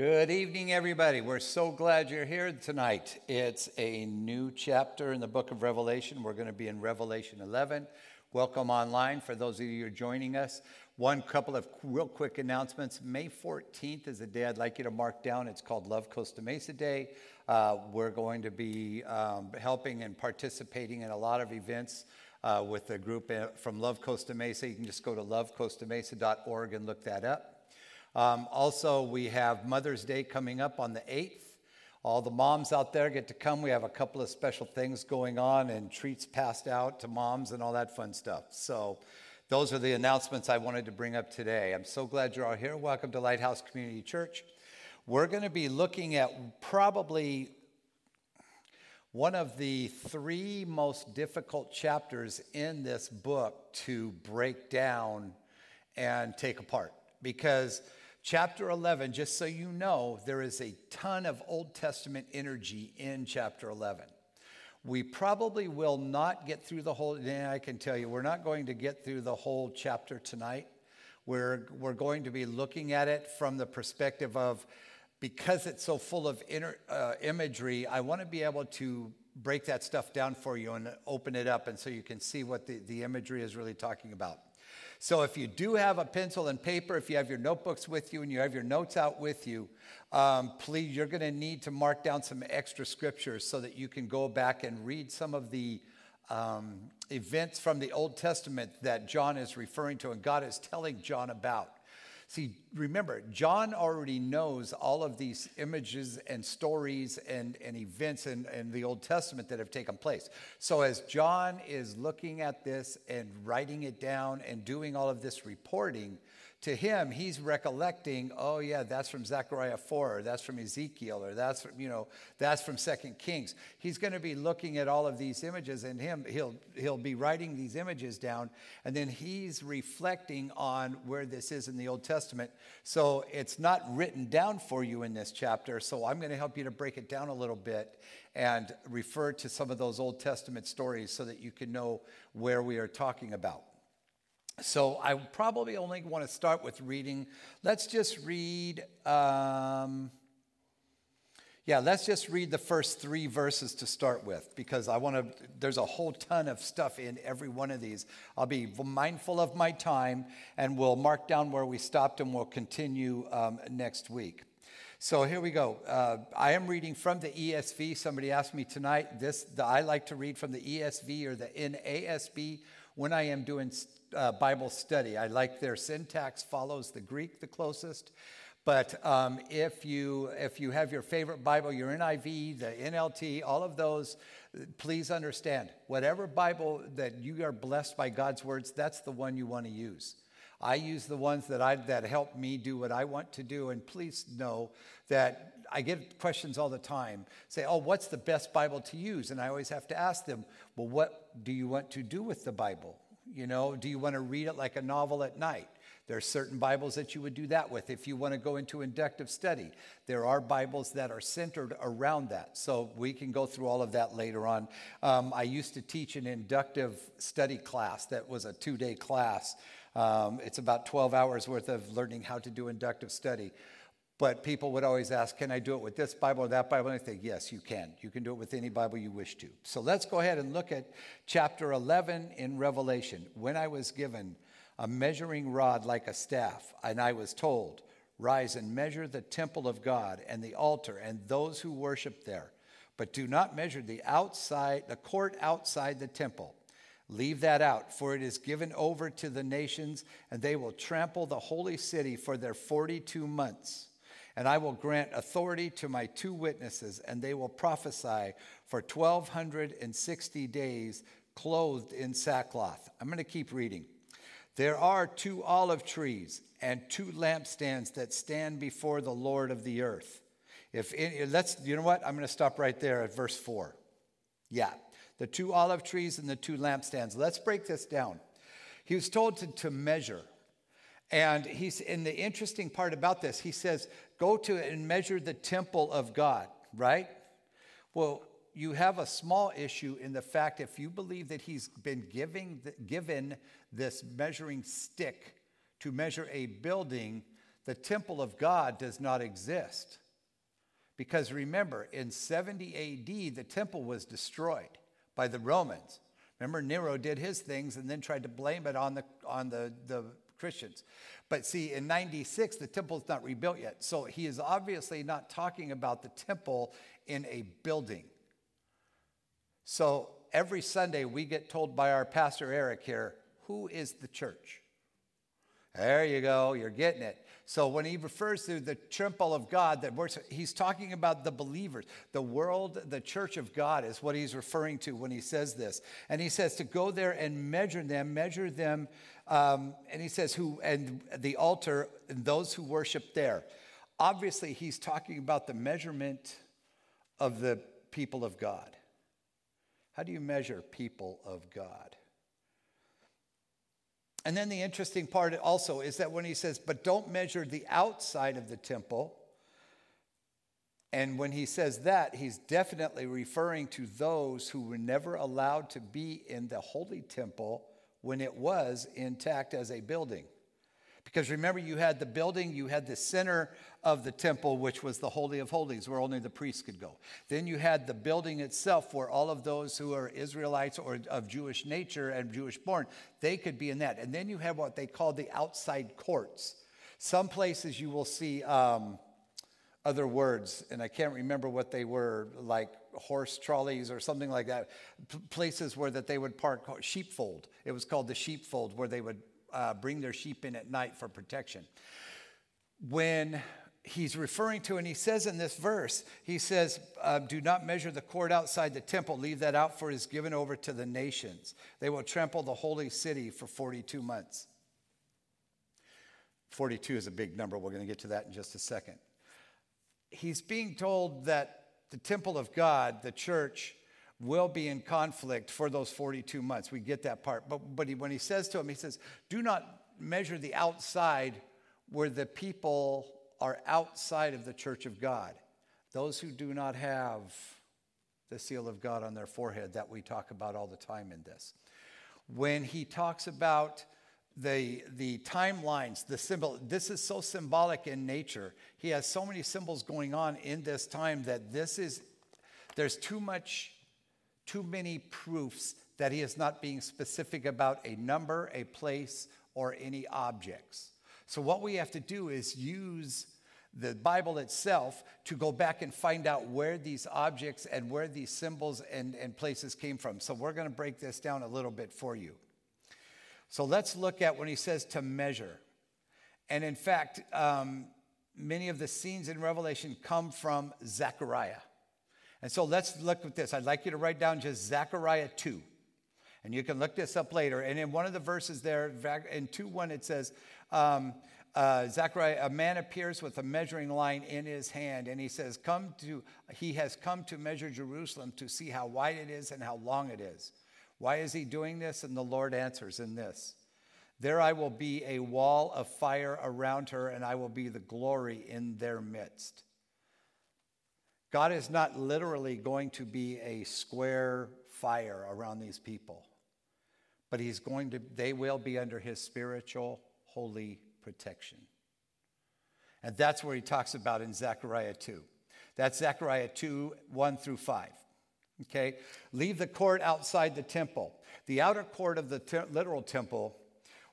Good evening, everybody. We're so glad you're here tonight. It's a new chapter in the book of Revelation. We're going to be in Revelation 11. Welcome online for those of you who are joining us. One couple of real quick announcements. May 14th is a day I'd like you to mark down. It's called Love Costa Mesa Day. Uh, we're going to be um, helping and participating in a lot of events. Uh, with the group uh, from Love Costa Mesa. You can just go to lovecostamesa.org and look that up. Um, also, we have Mother's Day coming up on the 8th. All the moms out there get to come. We have a couple of special things going on and treats passed out to moms and all that fun stuff. So, those are the announcements I wanted to bring up today. I'm so glad you're all here. Welcome to Lighthouse Community Church. We're going to be looking at probably one of the three most difficult chapters in this book to break down and take apart because Chapter 11, just so you know, there is a ton of Old Testament energy in chapter 11. We probably will not get through the whole, and I can tell you, we're not going to get through the whole chapter tonight. We're, we're going to be looking at it from the perspective of, because it's so full of inner, uh, imagery, I want to be able to break that stuff down for you and open it up and so you can see what the, the imagery is really talking about. So if you do have a pencil and paper, if you have your notebooks with you and you have your notes out with you, um, please, you're going to need to mark down some extra scriptures so that you can go back and read some of the um, events from the Old Testament that John is referring to and God is telling John about. See, remember, John already knows all of these images and stories and, and events in, in the Old Testament that have taken place. So, as John is looking at this and writing it down and doing all of this reporting, to him, he's recollecting, oh yeah, that's from Zechariah 4, or that's from Ezekiel, or that's from, you know, that's from Second Kings. He's going to be looking at all of these images, and him, he'll he'll be writing these images down, and then he's reflecting on where this is in the Old Testament. So it's not written down for you in this chapter. So I'm going to help you to break it down a little bit and refer to some of those Old Testament stories so that you can know where we are talking about. So I probably only want to start with reading. Let's just read. Um, yeah, let's just read the first three verses to start with because I want to. There's a whole ton of stuff in every one of these. I'll be mindful of my time and we'll mark down where we stopped and we'll continue um, next week. So here we go. Uh, I am reading from the ESV. Somebody asked me tonight. This the, I like to read from the ESV or the NASB when I am doing uh, Bible study. I like their syntax follows the Greek the closest. But um, if, you, if you have your favorite Bible, your NIV, the NLT, all of those, please understand whatever Bible that you are blessed by God's words, that's the one you want to use. I use the ones that, I, that help me do what I want to do. And please know that I get questions all the time say, Oh, what's the best Bible to use? And I always have to ask them, Well, what do you want to do with the Bible? You know, do you want to read it like a novel at night? There are certain Bibles that you would do that with. If you want to go into inductive study, there are Bibles that are centered around that. So we can go through all of that later on. Um, I used to teach an inductive study class that was a two day class. Um, it's about 12 hours worth of learning how to do inductive study. But people would always ask, Can I do it with this Bible or that Bible? And I think, Yes, you can. You can do it with any Bible you wish to. So let's go ahead and look at chapter 11 in Revelation. When I was given a measuring rod like a staff, and I was told, Rise and measure the temple of God and the altar and those who worship there. But do not measure the outside, the court outside the temple. Leave that out, for it is given over to the nations, and they will trample the holy city for their 42 months. And I will grant authority to my two witnesses, and they will prophesy for 1260 days, clothed in sackcloth. I'm going to keep reading. There are two olive trees and two lampstands that stand before the Lord of the earth. If any, let's, you know what? I'm going to stop right there at verse four. Yeah, the two olive trees and the two lampstands. Let's break this down. He was told to, to measure. And he's in the interesting part about this, he says, go to it and measure the temple of God, right? Well, you have a small issue in the fact if you believe that he's been giving, given this measuring stick to measure a building, the temple of God does not exist. Because remember, in 70 AD, the temple was destroyed by the Romans. Remember, Nero did his things and then tried to blame it on the, on the, the Christians. But see, in 96, the temple's not rebuilt yet. So he is obviously not talking about the temple in a building. So every Sunday, we get told by our pastor Eric here, who is the church? There you go, you're getting it. So when he refers to the temple of God, that he's talking about the believers. The world, the church of God is what he's referring to when he says this. And he says to go there and measure them, measure them. Um, and he says, who, and the altar, and those who worship there. Obviously, he's talking about the measurement of the people of God. How do you measure people of God? And then the interesting part also is that when he says, but don't measure the outside of the temple, and when he says that, he's definitely referring to those who were never allowed to be in the holy temple when it was intact as a building. Because remember, you had the building, you had the center of the temple, which was the Holy of Holies, where only the priests could go. Then you had the building itself, where all of those who are Israelites or of Jewish nature and Jewish born, they could be in that. And then you have what they call the outside courts. Some places you will see um, other words, and I can't remember what they were, like horse trolleys or something like that. P- places where that they would park sheepfold. It was called the sheepfold, where they would uh, bring their sheep in at night for protection. When he's referring to, and he says in this verse, he says, uh, Do not measure the court outside the temple, leave that out, for it is given over to the nations. They will trample the holy city for 42 months. 42 is a big number. We're going to get to that in just a second. He's being told that the temple of God, the church, will be in conflict for those 42 months. We get that part. But, but he, when he says to him, he says, Do not measure the outside where the people are outside of the church of God. Those who do not have the seal of God on their forehead that we talk about all the time in this. When he talks about the, the timelines, the symbol, this is so symbolic in nature. He has so many symbols going on in this time that this is, there's too much too many proofs that he is not being specific about a number, a place, or any objects. So, what we have to do is use the Bible itself to go back and find out where these objects and where these symbols and, and places came from. So, we're going to break this down a little bit for you. So, let's look at when he says to measure. And in fact, um, many of the scenes in Revelation come from Zechariah. And so let's look at this. I'd like you to write down just Zechariah 2. And you can look this up later. And in one of the verses there, in 2 1, it says, um, uh, Zechariah, a man appears with a measuring line in his hand, and he says, Come to, He has come to measure Jerusalem to see how wide it is and how long it is. Why is he doing this? And the Lord answers in this There I will be a wall of fire around her, and I will be the glory in their midst. God is not literally going to be a square fire around these people, but he's going to, they will be under his spiritual, holy protection. And that's where he talks about in Zechariah 2. That's Zechariah 2, 1 through 5. Okay? Leave the court outside the temple. The outer court of the te- literal temple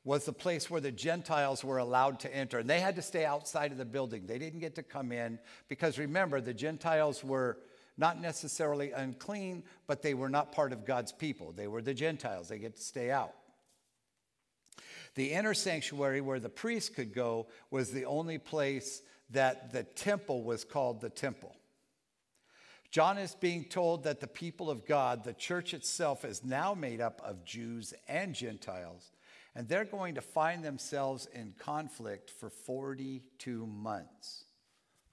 was the place where the Gentiles were allowed to enter. And they had to stay outside of the building. They didn't get to come in because remember, the Gentiles were not necessarily unclean, but they were not part of God's people. They were the Gentiles. They get to stay out. The inner sanctuary where the priests could go was the only place that the temple was called the temple. John is being told that the people of God, the church itself, is now made up of Jews and Gentiles, and they're going to find themselves in conflict for 42 months.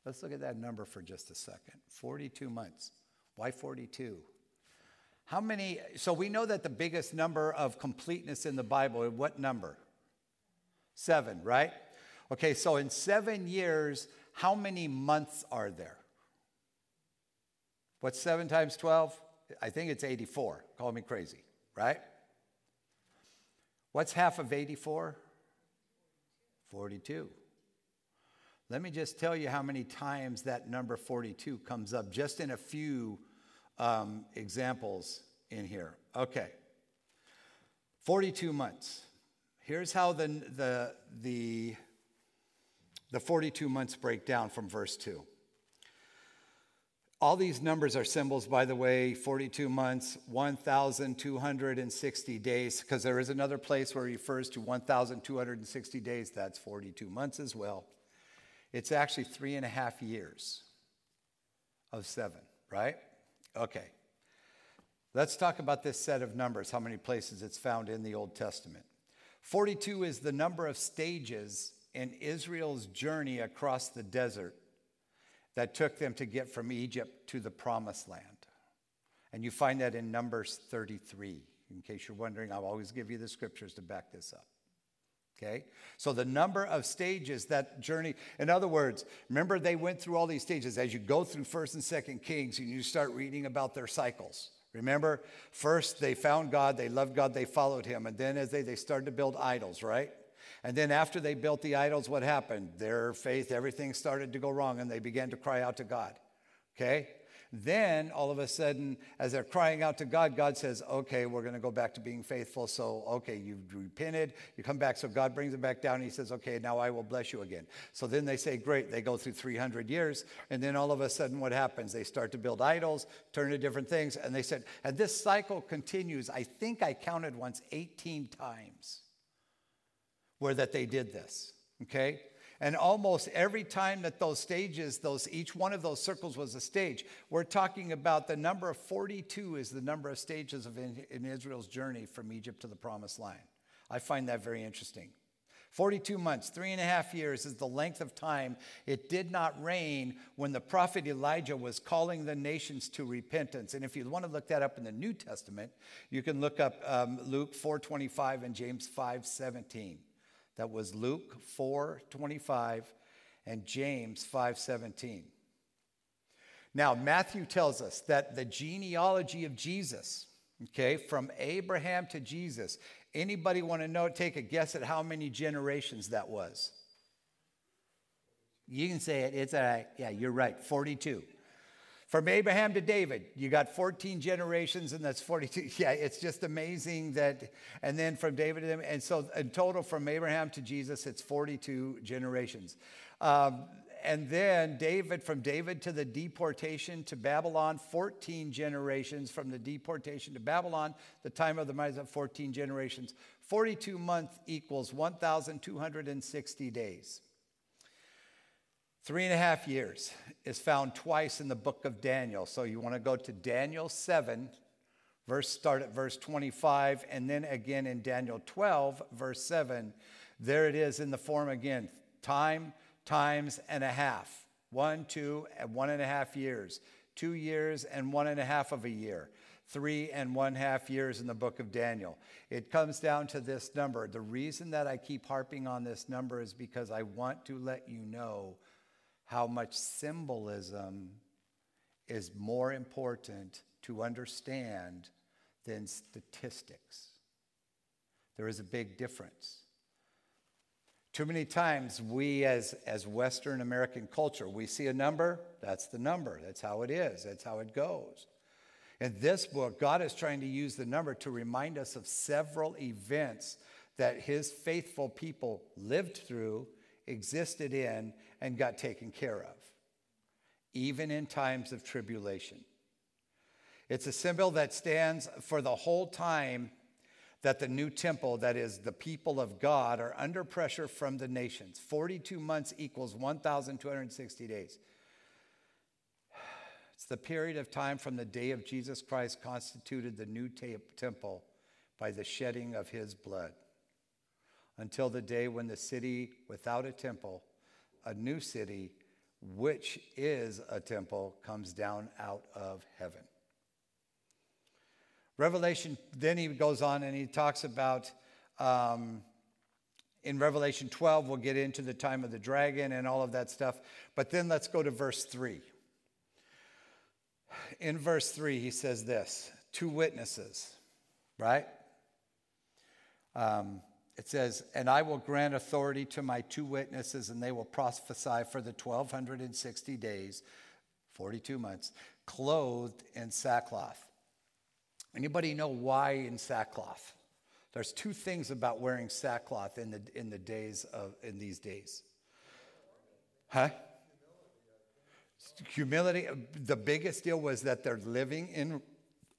Let's look at that number for just a second 42 months. Why 42? How many? So we know that the biggest number of completeness in the Bible, what number? Seven, right? Okay, so in seven years, how many months are there? What's seven times 12? I think it's 84. Call me crazy, right? What's half of 84? 42. Let me just tell you how many times that number 42 comes up, just in a few um, examples in here. Okay. 42 months. Here's how the, the, the, the 42 months break down from verse 2. All these numbers are symbols, by the way 42 months, 1,260 days, because there is another place where it refers to 1,260 days. That's 42 months as well. It's actually three and a half years of seven, right? Okay. Let's talk about this set of numbers, how many places it's found in the Old Testament. 42 is the number of stages in Israel's journey across the desert that took them to get from Egypt to the promised land. And you find that in Numbers 33. In case you're wondering, I'll always give you the scriptures to back this up. Okay? So the number of stages that journey, in other words, remember they went through all these stages. As you go through 1st and 2nd Kings, and you start reading about their cycles. Remember, first they found God, they loved God, they followed him. And then as they, they started to build idols, right? And then after they built the idols, what happened? Their faith, everything started to go wrong, and they began to cry out to God. Okay? Then all of a sudden, as they're crying out to God, God says, Okay, we're going to go back to being faithful. So, okay, you've repented, you come back. So God brings them back down. He says, Okay, now I will bless you again. So then they say, Great. They go through 300 years. And then all of a sudden, what happens? They start to build idols, turn to different things. And they said, And this cycle continues. I think I counted once 18 times where that they did this. Okay? And almost every time that those stages, those each one of those circles was a stage, we're talking about the number of 42 is the number of stages of in, in Israel's journey from Egypt to the promised land. I find that very interesting. 42 months, three and a half years is the length of time it did not rain when the prophet Elijah was calling the nations to repentance. And if you want to look that up in the New Testament, you can look up um, Luke 4:25 and James 5:17. That was Luke 4 25 and James 5 17. Now, Matthew tells us that the genealogy of Jesus, okay, from Abraham to Jesus, anybody want to know, take a guess at how many generations that was? You can say it, it's a, yeah, you're right, 42. From Abraham to David, you got 14 generations, and that's 42. Yeah, it's just amazing that. And then from David to them, and so in total, from Abraham to Jesus, it's 42 generations. Um, and then David, from David to the deportation to Babylon, 14 generations. From the deportation to Babylon, the time of the Messiah, 14 generations. 42 months equals 1,260 days. Three and a half years is found twice in the book of Daniel. So you want to go to Daniel 7, verse start at verse 25, and then again in Daniel 12, verse 7. There it is in the form again time, times, and a half. One, two, and one and a half years. Two years and one and a half of a year. Three and one half years in the book of Daniel. It comes down to this number. The reason that I keep harping on this number is because I want to let you know how much symbolism is more important to understand than statistics. There is a big difference. Too many times, we as, as Western American culture, we see a number, that's the number. That's how it is, that's how it goes. In this book, God is trying to use the number to remind us of several events that his faithful people lived through, existed in, and got taken care of, even in times of tribulation. It's a symbol that stands for the whole time that the new temple, that is, the people of God, are under pressure from the nations. 42 months equals 1,260 days. It's the period of time from the day of Jesus Christ constituted the new temple by the shedding of his blood until the day when the city without a temple a new city, which is a temple, comes down out of heaven. Revelation, then he goes on and he talks about, um, in Revelation 12, we'll get into the time of the dragon and all of that stuff. But then let's go to verse 3. In verse 3, he says this two witnesses, right? Um, it says, And I will grant authority to my two witnesses, and they will prophesy for the 1260 days, 42 months, clothed in sackcloth. Anybody know why in sackcloth? There's two things about wearing sackcloth in the, in the days of in these days. Huh? Humility. The biggest deal was that they're living in,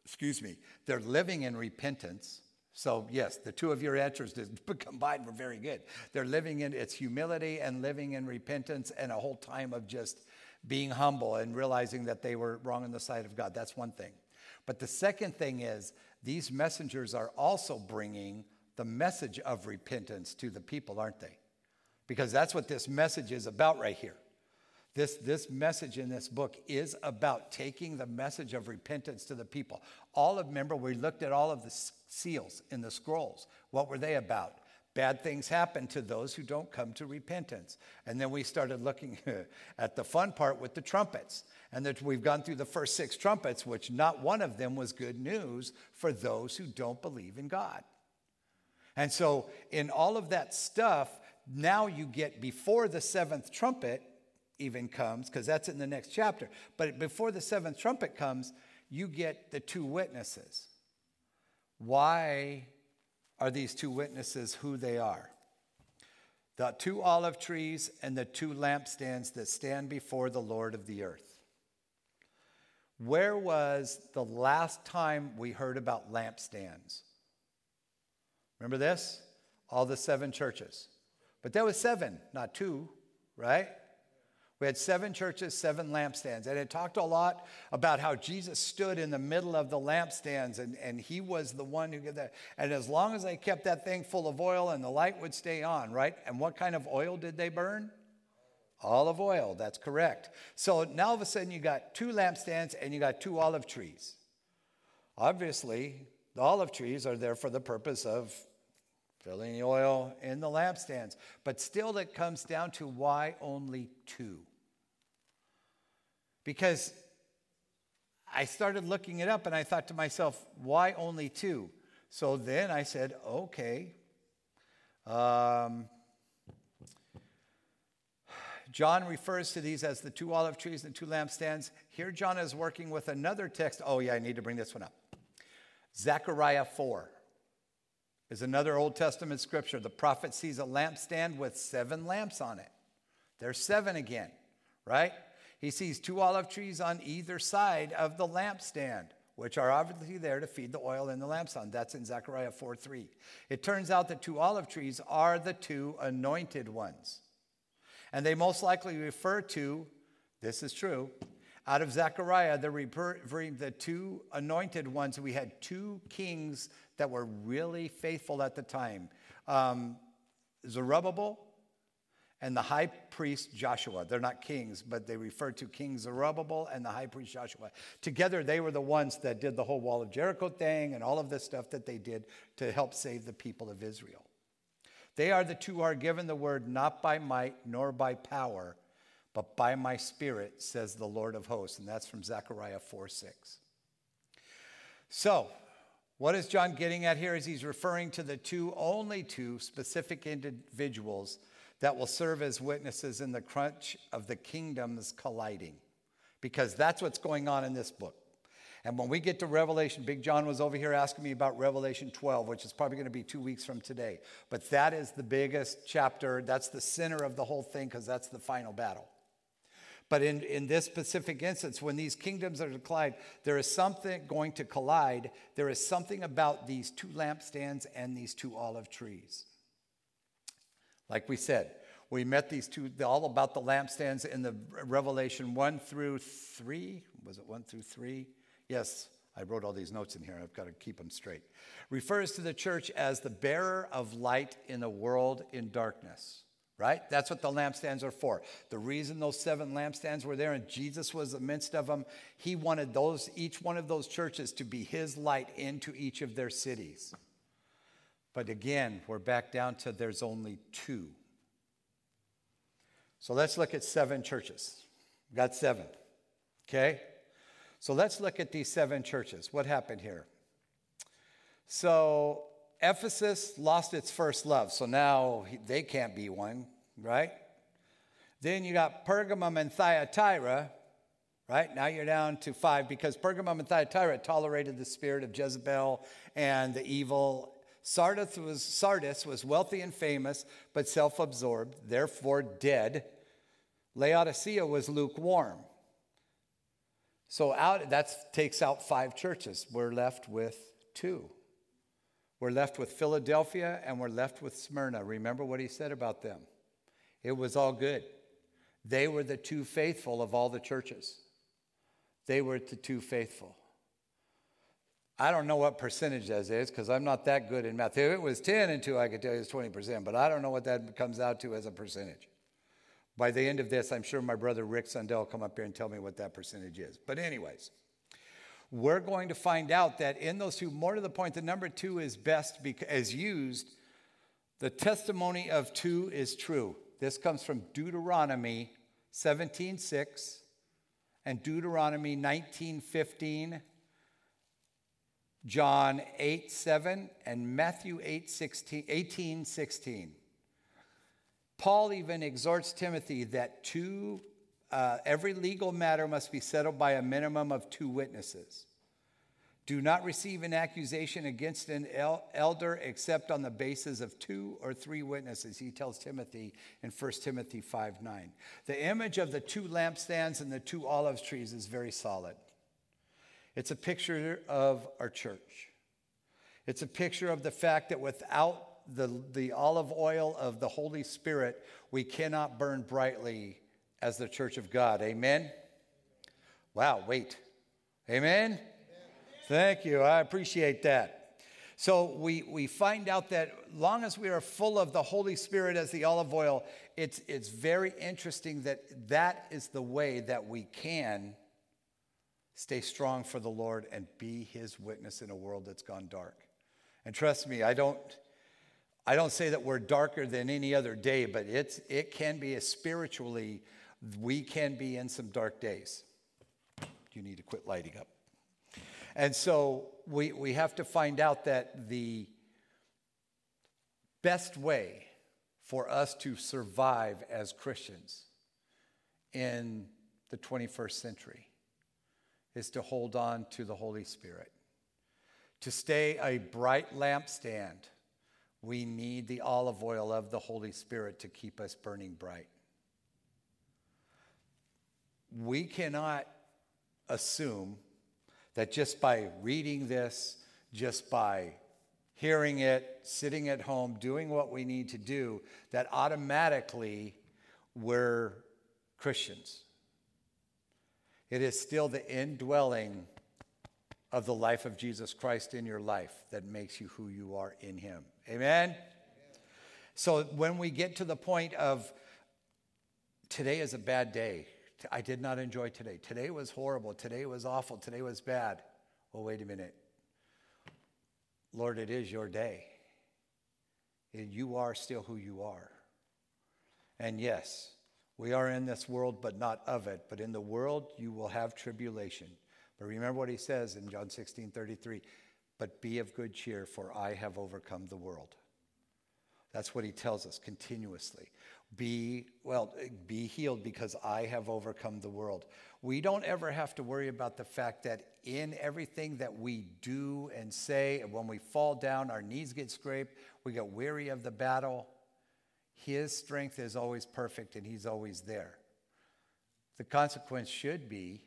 excuse me, they're living in repentance. So, yes, the two of your answers combined were very good. They're living in its humility and living in repentance and a whole time of just being humble and realizing that they were wrong in the sight of God. That's one thing. But the second thing is, these messengers are also bringing the message of repentance to the people, aren't they? Because that's what this message is about right here. This, this message in this book is about taking the message of repentance to the people. All of, remember, we looked at all of the seals in the scrolls. What were they about? Bad things happen to those who don't come to repentance. And then we started looking at the fun part with the trumpets. And that we've gone through the first six trumpets, which not one of them was good news for those who don't believe in God. And so, in all of that stuff, now you get before the seventh trumpet even comes, because that's in the next chapter. But before the seventh trumpet comes, you get the two witnesses. Why are these two witnesses who they are? The two olive trees and the two lampstands that stand before the Lord of the earth. Where was the last time we heard about lampstands? Remember this? All the seven churches. But there was seven, not two, right? We had seven churches, seven lampstands. And it talked a lot about how Jesus stood in the middle of the lampstands and, and he was the one who did that. And as long as they kept that thing full of oil and the light would stay on, right? And what kind of oil did they burn? Olive oil, that's correct. So now all of a sudden you got two lampstands and you got two olive trees. Obviously, the olive trees are there for the purpose of filling the oil in the lampstands. But still, it comes down to why only two? Because I started looking it up and I thought to myself, why only two? So then I said, okay. Um, John refers to these as the two olive trees and two lampstands. Here, John is working with another text. Oh, yeah, I need to bring this one up. Zechariah 4 is another Old Testament scripture. The prophet sees a lampstand with seven lamps on it. There's seven again, right? He sees two olive trees on either side of the lampstand, which are obviously there to feed the oil in the lampstand. That's in Zechariah 4 3. It turns out that two olive trees are the two anointed ones. And they most likely refer to, this is true, out of Zechariah, the two anointed ones. We had two kings that were really faithful at the time um, Zerubbabel and the high priest Joshua. They're not kings, but they refer to King Zerubbabel and the high priest Joshua. Together, they were the ones that did the whole wall of Jericho thing and all of the stuff that they did to help save the people of Israel. They are the two who are given the word not by might nor by power, but by my spirit, says the Lord of hosts. And that's from Zechariah 4 6. So, what is John getting at here? Is he's referring to the two, only two specific individuals that will serve as witnesses in the crunch of the kingdoms colliding. Because that's what's going on in this book. And when we get to Revelation, Big John was over here asking me about Revelation 12, which is probably going to be two weeks from today. But that is the biggest chapter. That's the center of the whole thing because that's the final battle. But in, in this specific instance, when these kingdoms are collide, there is something going to collide. There is something about these two lampstands and these two olive trees. Like we said, we met these two, all about the lampstands in the Revelation 1 through 3. Was it 1 through 3? Yes, I wrote all these notes in here. I've got to keep them straight. Refers to the church as the bearer of light in a world in darkness, right? That's what the lampstands are for. The reason those seven lampstands were there and Jesus was the midst of them, he wanted those, each one of those churches to be his light into each of their cities. But again, we're back down to there's only two. So let's look at seven churches. We've got seven. Okay? So let's look at these seven churches. What happened here? So Ephesus lost its first love, so now they can't be one, right? Then you got Pergamum and Thyatira, right? Now you're down to five because Pergamum and Thyatira tolerated the spirit of Jezebel and the evil. Sardis was, Sardis was wealthy and famous, but self absorbed, therefore dead. Laodicea was lukewarm. So out that takes out five churches. We're left with two. We're left with Philadelphia and we're left with Smyrna. Remember what he said about them. It was all good. They were the two faithful of all the churches. They were the two faithful. I don't know what percentage that is because I'm not that good in math. If it was 10 and 2, I could tell you it's 20%, but I don't know what that comes out to as a percentage. By the end of this, I'm sure my brother Rick Sundell will come up here and tell me what that percentage is. But, anyways, we're going to find out that in those two, more to the point, the number two is best because, as used. The testimony of two is true. This comes from Deuteronomy 17:6 and Deuteronomy 19:15, John 8, 7, and Matthew 8:16, 18:16. Paul even exhorts Timothy that two, uh, every legal matter must be settled by a minimum of two witnesses. Do not receive an accusation against an el- elder except on the basis of two or three witnesses, he tells Timothy in 1 Timothy 5 9. The image of the two lampstands and the two olive trees is very solid. It's a picture of our church. It's a picture of the fact that without the, the olive oil of the Holy Spirit, we cannot burn brightly as the church of God. Amen? Wow, wait. Amen? Thank you. I appreciate that. So we, we find out that long as we are full of the Holy Spirit as the olive oil, it's, it's very interesting that that is the way that we can stay strong for the Lord and be his witness in a world that's gone dark. And trust me, I don't, I don't say that we're darker than any other day, but it's, it can be a spiritually, we can be in some dark days. You need to quit lighting up. And so we, we have to find out that the best way for us to survive as Christians in the 21st century is to hold on to the Holy Spirit. To stay a bright lampstand, we need the olive oil of the Holy Spirit to keep us burning bright. We cannot assume that just by reading this, just by hearing it, sitting at home, doing what we need to do, that automatically we're Christians. It is still the indwelling of the life of Jesus Christ in your life that makes you who you are in Him. Amen? So when we get to the point of today is a bad day, I did not enjoy today. Today was horrible. Today was awful. Today was bad. Well, wait a minute. Lord, it is your day. And you are still who you are. And yes, we are in this world, but not of it. But in the world, you will have tribulation. But remember what he says in John 16 33 But be of good cheer, for I have overcome the world. That's what he tells us continuously. Be, well, be healed because I have overcome the world. We don't ever have to worry about the fact that in everything that we do and say, when we fall down, our knees get scraped, we get weary of the battle. His strength is always perfect and he's always there. The consequence should be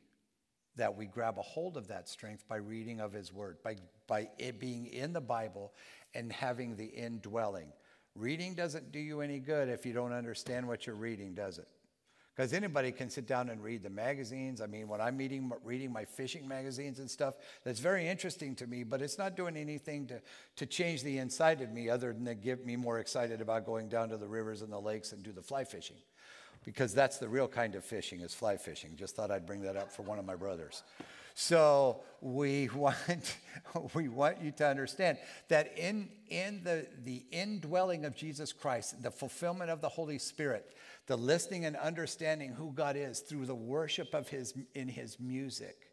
that we grab a hold of that strength by reading of his word, by, by it being in the Bible and having the indwelling. Reading doesn't do you any good if you don't understand what you're reading, does it? Because anybody can sit down and read the magazines. I mean, when I'm meeting, reading my fishing magazines and stuff, that's very interesting to me, but it's not doing anything to, to change the inside of me other than to get me more excited about going down to the rivers and the lakes and do the fly fishing. Because that's the real kind of fishing is fly fishing. Just thought I'd bring that up for one of my brothers. So we want, we want you to understand that in, in the, the indwelling of Jesus Christ, the fulfillment of the Holy Spirit, the listening and understanding who God is through the worship of his, in his music,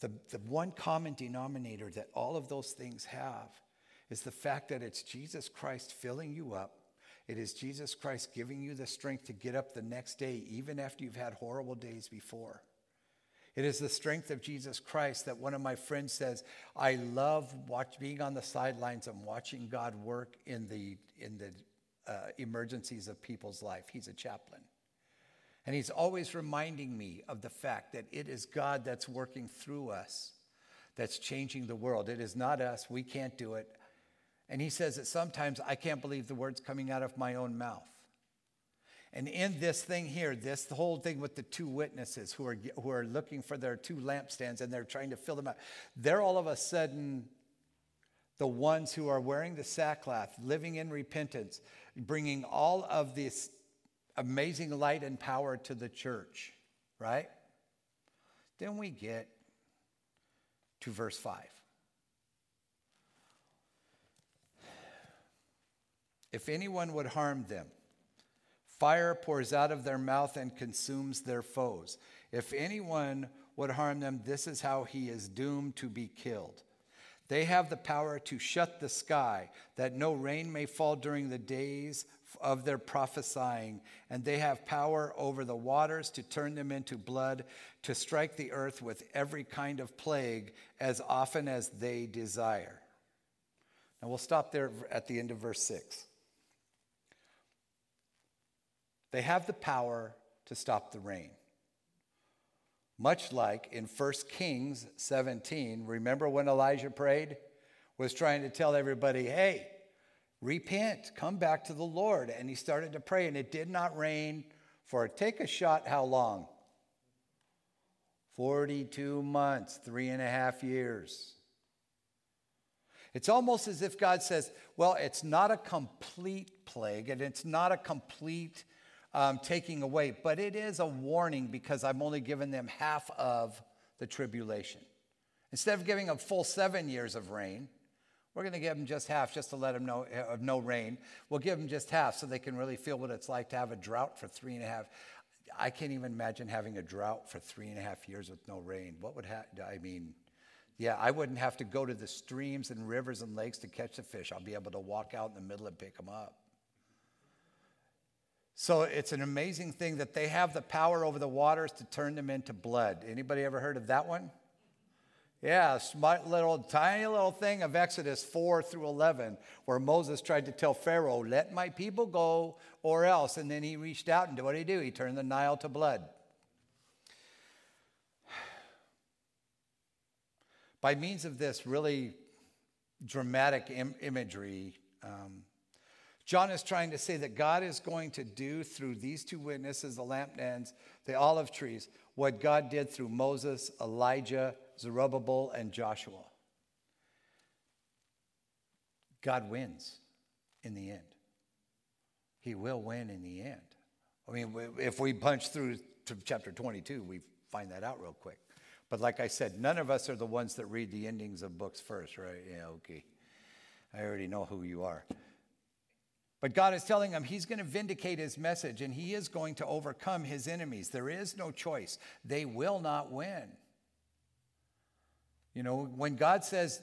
the, the one common denominator that all of those things have is the fact that it's Jesus Christ filling you up. It is Jesus Christ giving you the strength to get up the next day, even after you've had horrible days before. It is the strength of Jesus Christ that one of my friends says, I love watch, being on the sidelines and watching God work in the, in the uh, emergencies of people's life. He's a chaplain. And he's always reminding me of the fact that it is God that's working through us, that's changing the world. It is not us. We can't do it. And he says that sometimes I can't believe the words coming out of my own mouth. And in this thing here, this the whole thing with the two witnesses who are, who are looking for their two lampstands and they're trying to fill them up, they're all of a sudden the ones who are wearing the sackcloth, living in repentance, bringing all of this amazing light and power to the church, right? Then we get to verse 5. If anyone would harm them, fire pours out of their mouth and consumes their foes. If anyone would harm them, this is how he is doomed to be killed. They have the power to shut the sky, that no rain may fall during the days of their prophesying, and they have power over the waters to turn them into blood, to strike the earth with every kind of plague as often as they desire. Now we'll stop there at the end of verse 6. They have the power to stop the rain. Much like in 1 Kings 17, remember when Elijah prayed? Was trying to tell everybody, hey, repent, come back to the Lord. And he started to pray, and it did not rain for take a shot, how long? 42 months, three and a half years. It's almost as if God says, well, it's not a complete plague and it's not a complete um, taking away, but it is a warning because I'm only giving them half of the tribulation. Instead of giving them full seven years of rain, we're going to give them just half just to let them know of no rain. We'll give them just half so they can really feel what it's like to have a drought for three and a half. I can't even imagine having a drought for three and a half years with no rain. What would happen? I mean, yeah, I wouldn't have to go to the streams and rivers and lakes to catch the fish. I'll be able to walk out in the middle and pick them up. So it's an amazing thing that they have the power over the waters to turn them into blood. Anybody ever heard of that one? Yeah, smart little tiny little thing of Exodus 4 through 11, where Moses tried to tell Pharaoh, "Let my people go, or else." And then he reached out and what did he do? He turned the Nile to blood. By means of this really dramatic Im- imagery, um, John is trying to say that God is going to do through these two witnesses, the lampstands, the olive trees, what God did through Moses, Elijah, Zerubbabel, and Joshua. God wins in the end. He will win in the end. I mean, if we punch through to chapter 22, we find that out real quick. But like I said, none of us are the ones that read the endings of books first, right? Yeah, okay. I already know who you are. But God is telling him he's going to vindicate his message and he is going to overcome his enemies. There is no choice. They will not win. You know, when God says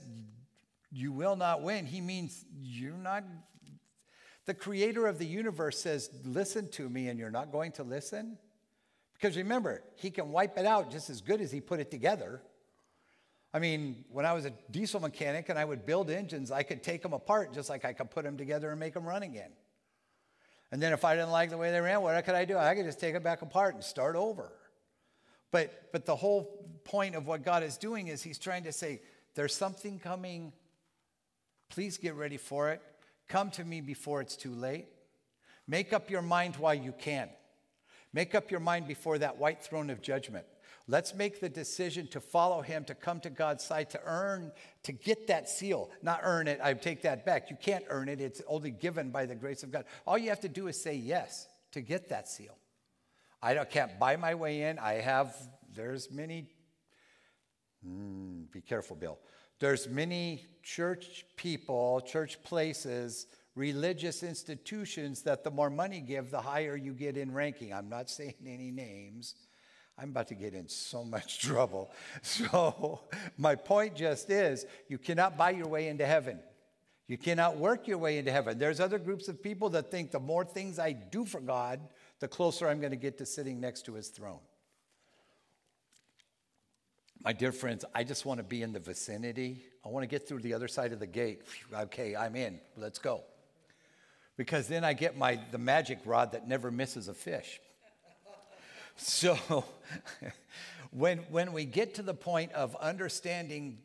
you will not win, he means you're not. The creator of the universe says, Listen to me, and you're not going to listen. Because remember, he can wipe it out just as good as he put it together. I mean, when I was a diesel mechanic and I would build engines, I could take them apart just like I could put them together and make them run again. And then if I didn't like the way they ran, what could I do? I could just take it back apart and start over. But, but the whole point of what God is doing is He's trying to say, there's something coming. Please get ready for it. Come to me before it's too late. Make up your mind while you can. Make up your mind before that white throne of judgment. Let's make the decision to follow him, to come to God's side, to earn, to get that seal. Not earn it, I take that back. You can't earn it, it's only given by the grace of God. All you have to do is say yes to get that seal. I can't buy my way in. I have, there's many, mm, be careful, Bill. There's many church people, church places, religious institutions that the more money give, the higher you get in ranking. I'm not saying any names I'm about to get in so much trouble. So, my point just is you cannot buy your way into heaven. You cannot work your way into heaven. There's other groups of people that think the more things I do for God, the closer I'm going to get to sitting next to his throne. My dear friends, I just want to be in the vicinity. I want to get through the other side of the gate. Okay, I'm in. Let's go. Because then I get my the magic rod that never misses a fish. So when when we get to the point of understanding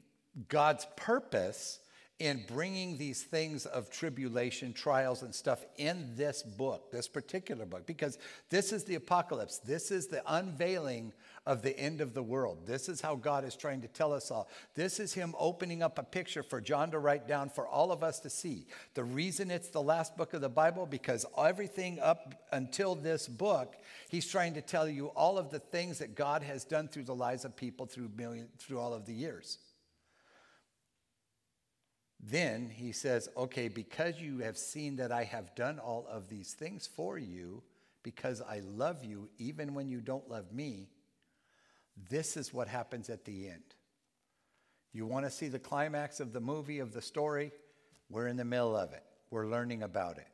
God's purpose, in bringing these things of tribulation, trials, and stuff in this book, this particular book, because this is the apocalypse. This is the unveiling of the end of the world. This is how God is trying to tell us all. This is Him opening up a picture for John to write down for all of us to see. The reason it's the last book of the Bible, because everything up until this book, He's trying to tell you all of the things that God has done through the lives of people through, million, through all of the years. Then he says, Okay, because you have seen that I have done all of these things for you, because I love you, even when you don't love me, this is what happens at the end. You want to see the climax of the movie, of the story? We're in the middle of it. We're learning about it.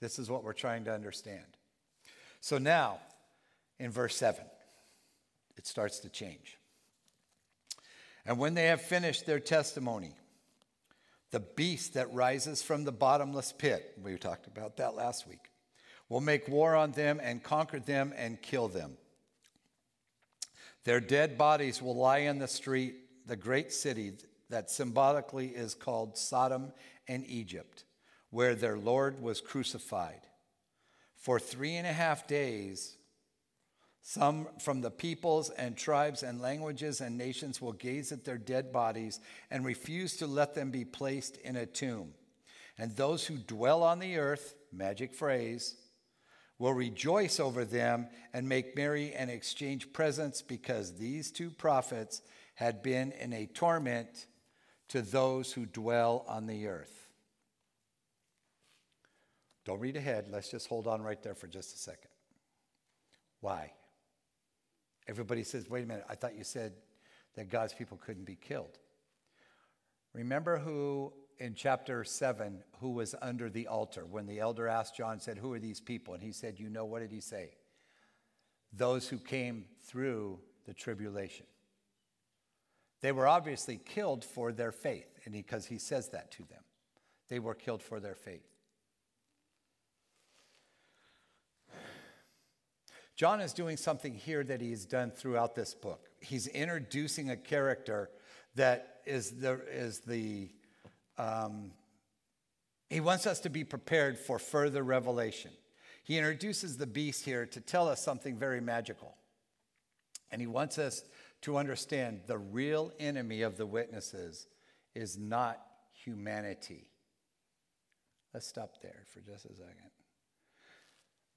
This is what we're trying to understand. So now, in verse 7, it starts to change. And when they have finished their testimony, the beast that rises from the bottomless pit, we talked about that last week, will make war on them and conquer them and kill them. Their dead bodies will lie in the street, the great city that symbolically is called Sodom and Egypt, where their Lord was crucified. For three and a half days, some from the peoples and tribes and languages and nations will gaze at their dead bodies and refuse to let them be placed in a tomb. And those who dwell on the earth, magic phrase, will rejoice over them and make merry and exchange presents because these two prophets had been in a torment to those who dwell on the earth. Don't read ahead. Let's just hold on right there for just a second. Why? Everybody says, wait a minute, I thought you said that God's people couldn't be killed. Remember who in chapter 7 who was under the altar? When the elder asked John said who are these people? And he said you know what did he say? Those who came through the tribulation. They were obviously killed for their faith and because he, he says that to them. They were killed for their faith John is doing something here that he's done throughout this book. He's introducing a character that is the, is the um, he wants us to be prepared for further revelation. He introduces the beast here to tell us something very magical. And he wants us to understand the real enemy of the witnesses is not humanity. Let's stop there for just a second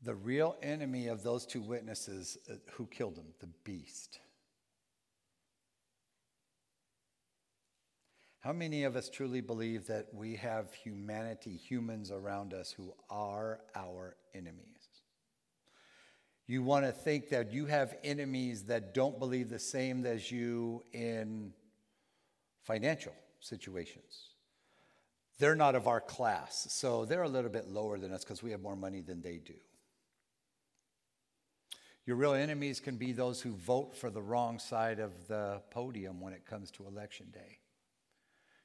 the real enemy of those two witnesses uh, who killed him, the beast. How many of us truly believe that we have humanity, humans around us who are our enemies? You want to think that you have enemies that don't believe the same as you in financial situations. They're not of our class, so they're a little bit lower than us because we have more money than they do. Your real enemies can be those who vote for the wrong side of the podium when it comes to election day.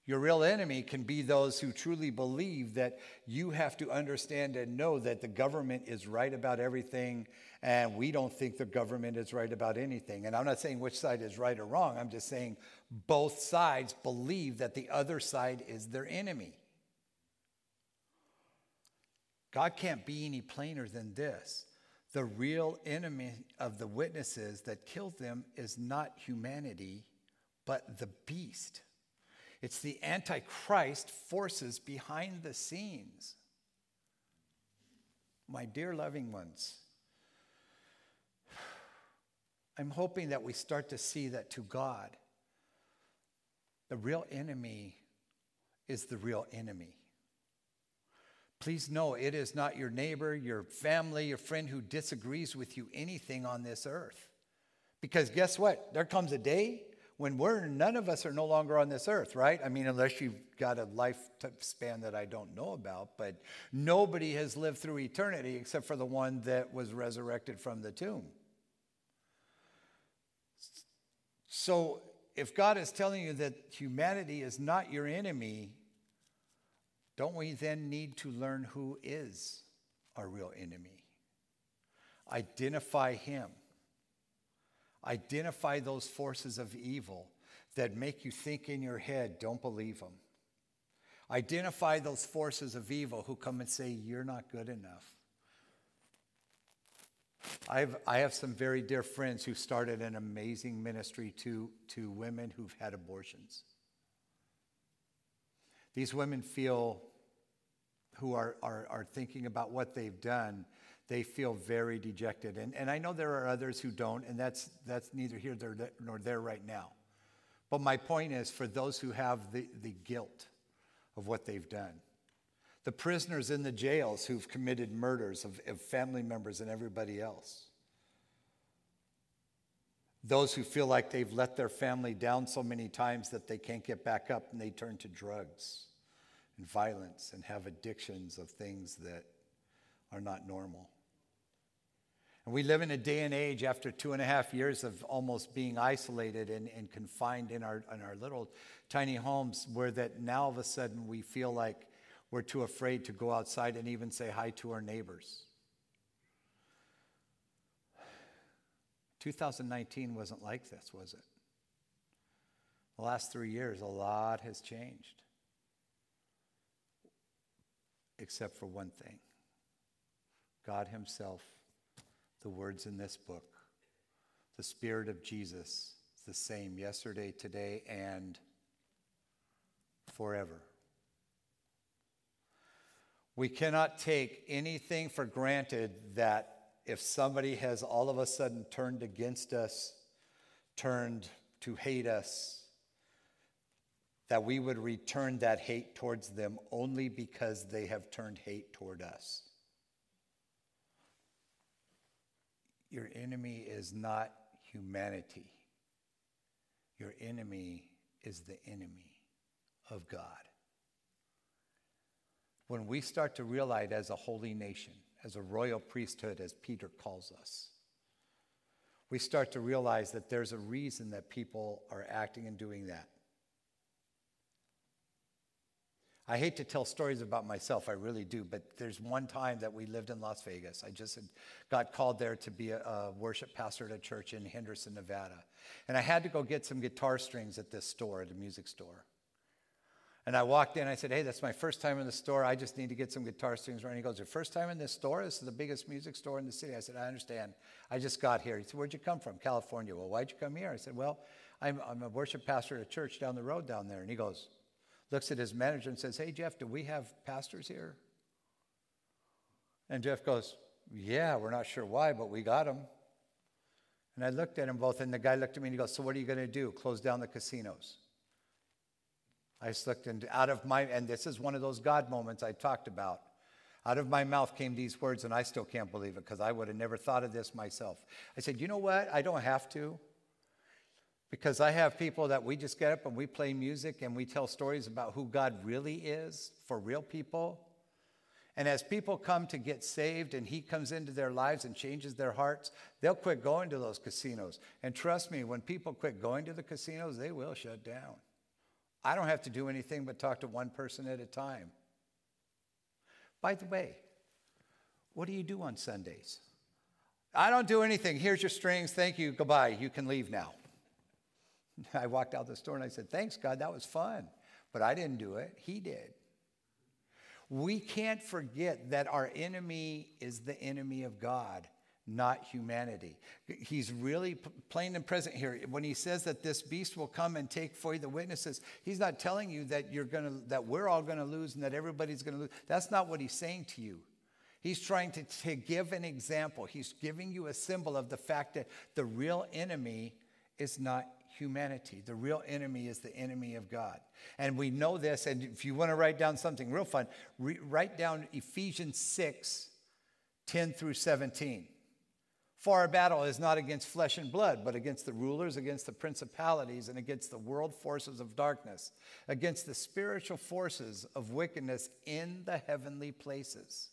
Your real enemy can be those who truly believe that you have to understand and know that the government is right about everything and we don't think the government is right about anything. And I'm not saying which side is right or wrong, I'm just saying both sides believe that the other side is their enemy. God can't be any plainer than this. The real enemy of the witnesses that killed them is not humanity, but the beast. It's the Antichrist forces behind the scenes. My dear loving ones, I'm hoping that we start to see that to God, the real enemy is the real enemy. Please know it is not your neighbor, your family, your friend who disagrees with you anything on this earth. Because guess what? There comes a day when we're none of us are no longer on this earth, right? I mean, unless you've got a lifespan that I don't know about, but nobody has lived through eternity except for the one that was resurrected from the tomb. So, if God is telling you that humanity is not your enemy, don't we then need to learn who is our real enemy? Identify him. Identify those forces of evil that make you think in your head, don't believe them. Identify those forces of evil who come and say, You're not good enough. I've, I have some very dear friends who started an amazing ministry to, to women who've had abortions. These women feel, who are, are, are thinking about what they've done, they feel very dejected. And, and I know there are others who don't, and that's, that's neither here nor there right now. But my point is for those who have the, the guilt of what they've done, the prisoners in the jails who've committed murders of, of family members and everybody else, those who feel like they've let their family down so many times that they can't get back up and they turn to drugs and violence and have addictions of things that are not normal. And we live in a day and age after two and a half years of almost being isolated and, and confined in our, in our little tiny homes, where that now of a sudden we feel like we're too afraid to go outside and even say hi to our neighbors. 2019 wasn't like this, was it? The last three years, a lot has changed, except for one thing God Himself the words in this book. The Spirit of Jesus, the same yesterday, today, and forever. We cannot take anything for granted that if somebody has all of a sudden turned against us, turned to hate us, that we would return that hate towards them only because they have turned hate toward us. Your enemy is not humanity. Your enemy is the enemy of God. When we start to realize as a holy nation, as a royal priesthood, as Peter calls us, we start to realize that there's a reason that people are acting and doing that. I hate to tell stories about myself, I really do, but there's one time that we lived in Las Vegas. I just got called there to be a, a, worship pastor at a church in Henderson, Nevada. And I had to go get some guitar strings at this store, at a music store. And I walked in, I said, Hey, that's my first time in the store. I just need to get some guitar strings. And he goes, Your first time in this store? This is the biggest music store in the city. I said, I understand. I just got here. He said, Where'd you come from? California. Well, why'd you come here? I said, Well, I'm, I'm a worship pastor at a church down the road down there. And he goes, looks at his manager and says, Hey, Jeff, do we have pastors here? And Jeff goes, Yeah, we're not sure why, but we got them. And I looked at them both, and the guy looked at me and he goes, So what are you going to do? Close down the casinos? I just looked and out of my, and this is one of those God moments I talked about. Out of my mouth came these words, and I still can't believe it because I would have never thought of this myself. I said, You know what? I don't have to. Because I have people that we just get up and we play music and we tell stories about who God really is for real people. And as people come to get saved and He comes into their lives and changes their hearts, they'll quit going to those casinos. And trust me, when people quit going to the casinos, they will shut down. I don't have to do anything but talk to one person at a time. By the way, what do you do on Sundays? I don't do anything. Here's your strings. Thank you. Goodbye. You can leave now. I walked out the store and I said, Thanks, God, that was fun. But I didn't do it, He did. We can't forget that our enemy is the enemy of God, not humanity. He's really plain and present here. When he says that this beast will come and take for you the witnesses, he's not telling you that you're gonna that we're all gonna lose and that everybody's gonna lose. That's not what he's saying to you. He's trying to, to give an example. He's giving you a symbol of the fact that the real enemy is not humanity. The real enemy is the enemy of God. And we know this. And if you want to write down something real fun, re- write down Ephesians 6 10 through 17. For our battle is not against flesh and blood, but against the rulers, against the principalities, and against the world forces of darkness, against the spiritual forces of wickedness in the heavenly places.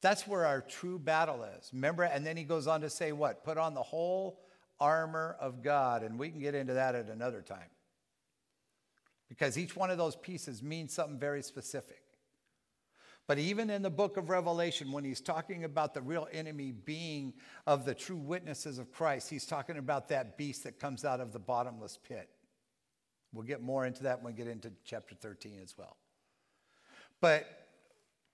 That's where our true battle is. Remember? And then he goes on to say, what? Put on the whole armor of God. And we can get into that at another time. Because each one of those pieces means something very specific. But even in the book of Revelation, when he's talking about the real enemy being of the true witnesses of Christ, he's talking about that beast that comes out of the bottomless pit. We'll get more into that when we get into chapter 13 as well. But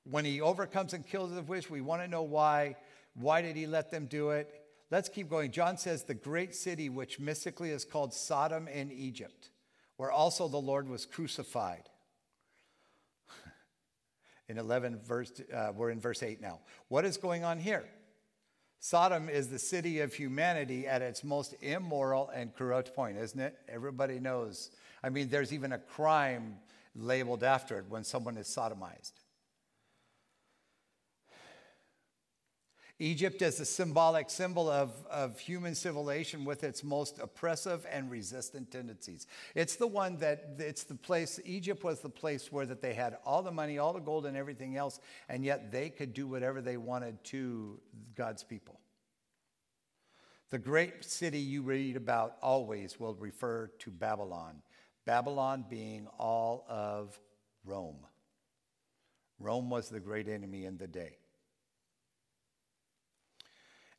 when he overcomes and kills the witch, we want to know why. Why did he let them do it? Let's keep going. John says, the great city, which mystically is called Sodom in Egypt, where also the Lord was crucified. In 11 verse uh, we're in verse 8 now. What is going on here? Sodom is the city of humanity at its most immoral and corrupt point isn't it? Everybody knows. I mean there's even a crime labeled after it when someone is sodomized Egypt is a symbolic symbol of, of human civilization with its most oppressive and resistant tendencies. It's the one that, it's the place, Egypt was the place where that they had all the money, all the gold and everything else, and yet they could do whatever they wanted to God's people. The great city you read about always will refer to Babylon, Babylon being all of Rome. Rome was the great enemy in the day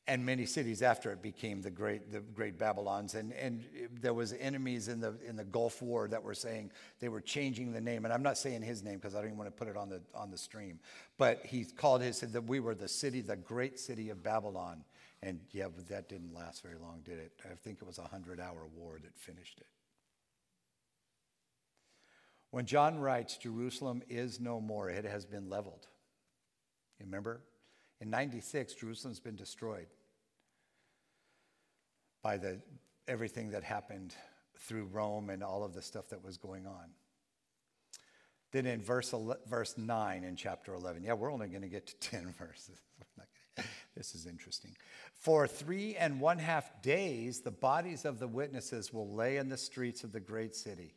and many cities after it became the great, the great Babylons. And, and there was enemies in the, in the Gulf War that were saying they were changing the name. And I'm not saying his name because I don't even want to put it on the, on the stream. But he called it, said that we were the city, the great city of Babylon. And yeah, but that didn't last very long, did it? I think it was a 100-hour war that finished it. When John writes, Jerusalem is no more, it has been leveled. You remember? In 96, Jerusalem's been destroyed by the, everything that happened through Rome and all of the stuff that was going on. Then in verse, verse 9 in chapter 11, yeah, we're only going to get to 10 verses. this is interesting. For three and one half days, the bodies of the witnesses will lay in the streets of the great city.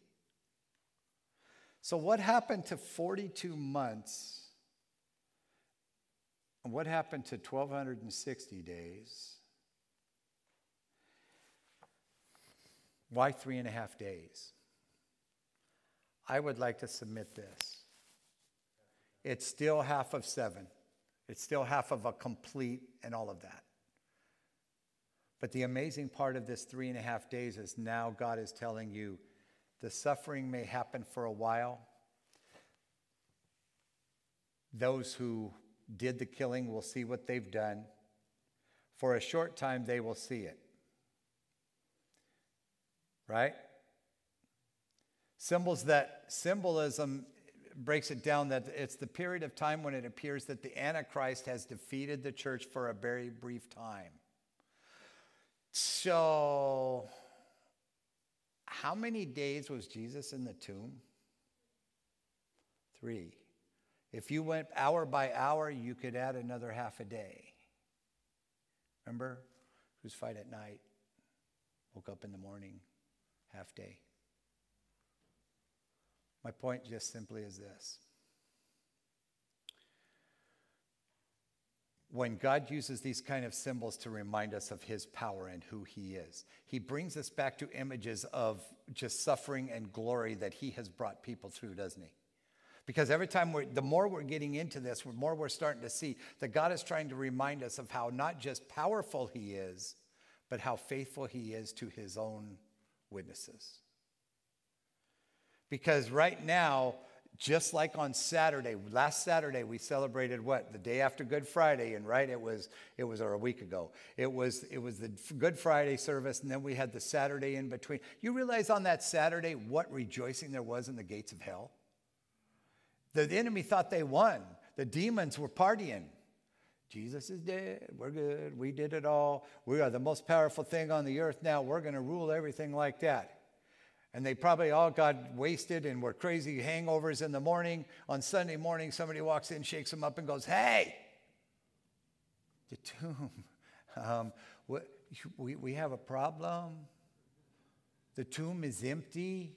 So, what happened to 42 months and what happened to 1,260 days? Why three and a half days? I would like to submit this. It's still half of seven, it's still half of a complete and all of that. But the amazing part of this three and a half days is now God is telling you the suffering may happen for a while. Those who did the killing will see what they've done. For a short time, they will see it. Right? Symbols that symbolism breaks it down that it's the period of time when it appears that the Antichrist has defeated the church for a very brief time. So, how many days was Jesus in the tomb? Three. If you went hour by hour, you could add another half a day. Remember? Who's fight at night? Woke up in the morning, half day. My point just simply is this. When God uses these kind of symbols to remind us of his power and who he is, he brings us back to images of just suffering and glory that he has brought people through, doesn't he? Because every time we're, the more we're getting into this, the more we're starting to see that God is trying to remind us of how not just powerful He is, but how faithful He is to His own witnesses. Because right now, just like on Saturday, last Saturday we celebrated what the day after Good Friday, and right it was it was or a week ago. It was it was the Good Friday service, and then we had the Saturday in between. You realize on that Saturday what rejoicing there was in the gates of hell. The enemy thought they won. The demons were partying. Jesus is dead. We're good. We did it all. We are the most powerful thing on the earth now. We're going to rule everything like that. And they probably all got wasted and were crazy hangovers in the morning. On Sunday morning, somebody walks in, shakes them up, and goes, Hey, the tomb. Um, we, we have a problem. The tomb is empty.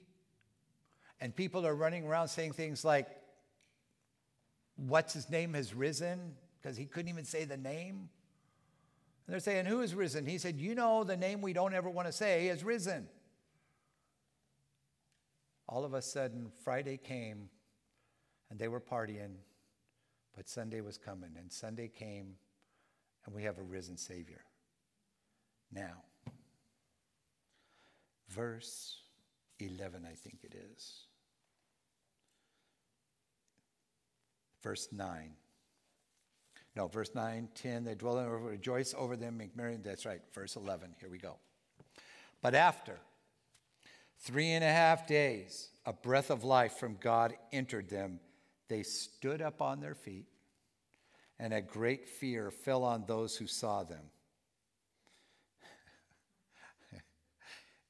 And people are running around saying things like, What's his name has risen? Because he couldn't even say the name. And they're saying, Who has risen? He said, You know, the name we don't ever want to say has risen. All of a sudden, Friday came and they were partying, but Sunday was coming. And Sunday came and we have a risen Savior. Now, verse 11, I think it is. Verse 9. No, verse 9, 10, they dwell and rejoice over them, make merry. That's right, verse 11. Here we go. But after three and a half days, a breath of life from God entered them. They stood up on their feet, and a great fear fell on those who saw them.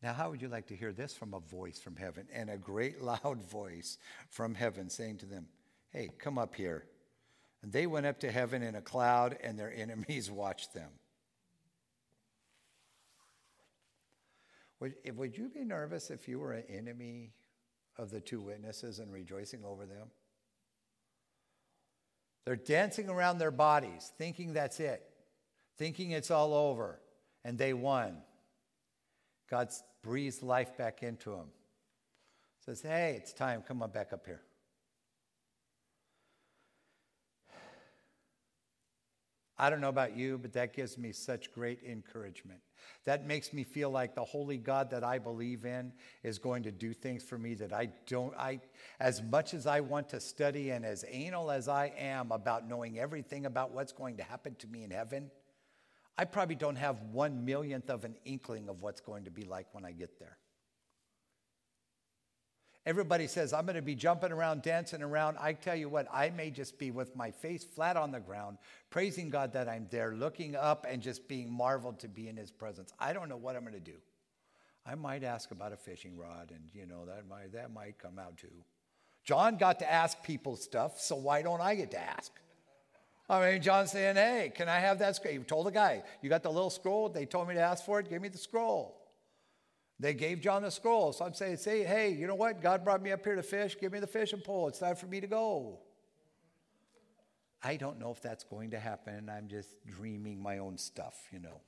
Now, how would you like to hear this from a voice from heaven and a great loud voice from heaven saying to them, Hey, come up here. And they went up to heaven in a cloud, and their enemies watched them. Would, would you be nervous if you were an enemy of the two witnesses and rejoicing over them? They're dancing around their bodies, thinking that's it, thinking it's all over, and they won. God breathes life back into them. Says, hey, it's time, come on back up here. I don't know about you, but that gives me such great encouragement. That makes me feel like the holy God that I believe in is going to do things for me that I don't I as much as I want to study and as anal as I am about knowing everything about what's going to happen to me in heaven, I probably don't have one millionth of an inkling of what's going to be like when I get there. Everybody says, I'm going to be jumping around, dancing around. I tell you what, I may just be with my face flat on the ground, praising God that I'm there, looking up and just being marveled to be in His presence. I don't know what I'm going to do. I might ask about a fishing rod, and you know, that might, that might come out too. John got to ask people stuff, so why don't I get to ask? I mean, John's saying, hey, can I have that scroll? He told the guy, you got the little scroll? They told me to ask for it. Give me the scroll. They gave John the scroll. So I'm saying, say, hey, you know what? God brought me up here to fish. Give me the fishing pole. It's time for me to go. I don't know if that's going to happen. I'm just dreaming my own stuff, you know.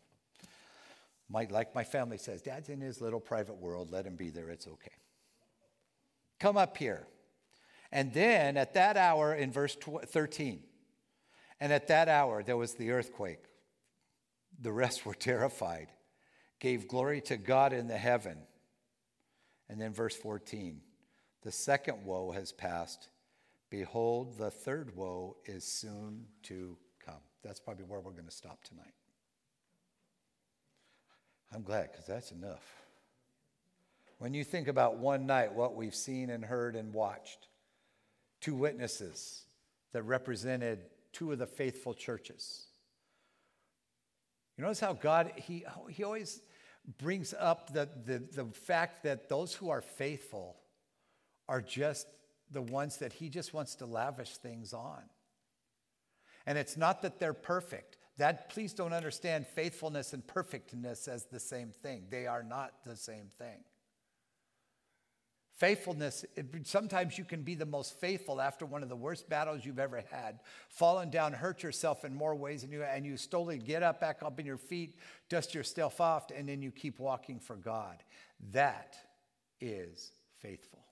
My, like my family says, Dad's in his little private world. Let him be there. It's okay. Come up here. And then at that hour, in verse 13, and at that hour there was the earthquake. The rest were terrified gave glory to God in the heaven. And then verse 14 the second woe has passed. Behold, the third woe is soon to come. That's probably where we're going to stop tonight. I'm glad because that's enough. When you think about one night, what we've seen and heard and watched, two witnesses that represented two of the faithful churches. You notice how God, he, he always brings up the, the, the fact that those who are faithful are just the ones that he just wants to lavish things on. And it's not that they're perfect. That please don't understand faithfulness and perfectness as the same thing. They are not the same thing. Faithfulness, it, sometimes you can be the most faithful after one of the worst battles you've ever had, fallen down, hurt yourself in more ways than you, and you slowly get up, back up in your feet, dust yourself off, and then you keep walking for God. That is faithful.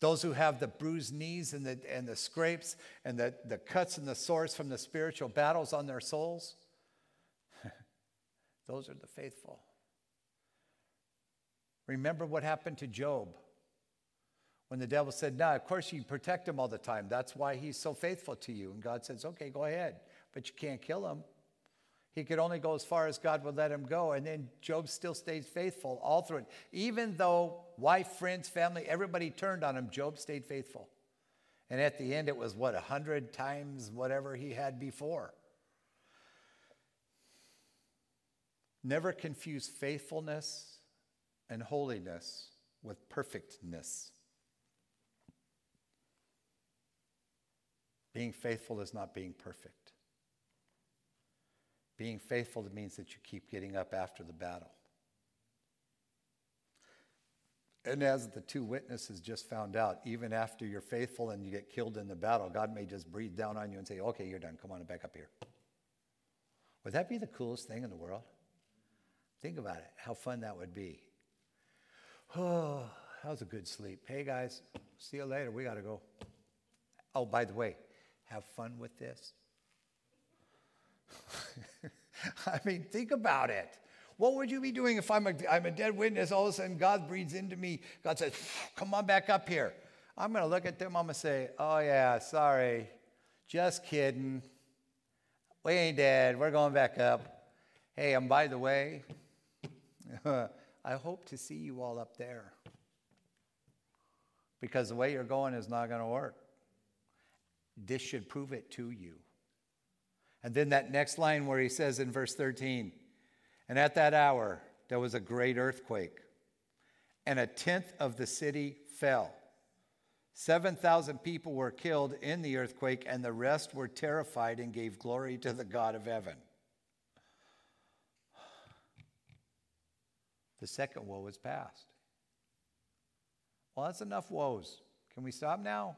Those who have the bruised knees and the, and the scrapes and the, the cuts and the sores from the spiritual battles on their souls, those are the faithful. Remember what happened to Job when the devil said, No, of course you protect him all the time. That's why he's so faithful to you. And God says, Okay, go ahead, but you can't kill him. He could only go as far as God would let him go. And then Job still stays faithful all through it. Even though wife, friends, family, everybody turned on him, Job stayed faithful. And at the end, it was what, a hundred times whatever he had before. Never confuse faithfulness and holiness with perfectness. Being faithful is not being perfect. Being faithful means that you keep getting up after the battle. And as the two witnesses just found out, even after you're faithful and you get killed in the battle, God may just breathe down on you and say, okay, you're done. Come on back up here. Would that be the coolest thing in the world? Think about it, how fun that would be. Oh, that was a good sleep. Hey, guys, see you later. We got to go. Oh, by the way, have fun with this. I mean, think about it. What would you be doing if I'm a, I'm a dead witness? All of a sudden, God breathes into me. God says, Come on back up here. I'm going to look at them. I'm going to say, Oh, yeah, sorry. Just kidding. We ain't dead. We're going back up. Hey, and by the way, I hope to see you all up there. Because the way you're going is not going to work. This should prove it to you. And then that next line where he says in verse 13, and at that hour, there was a great earthquake, and a tenth of the city fell. 7,000 people were killed in the earthquake, and the rest were terrified and gave glory to the God of heaven. The second woe is past. Well, that's enough woes. Can we stop now?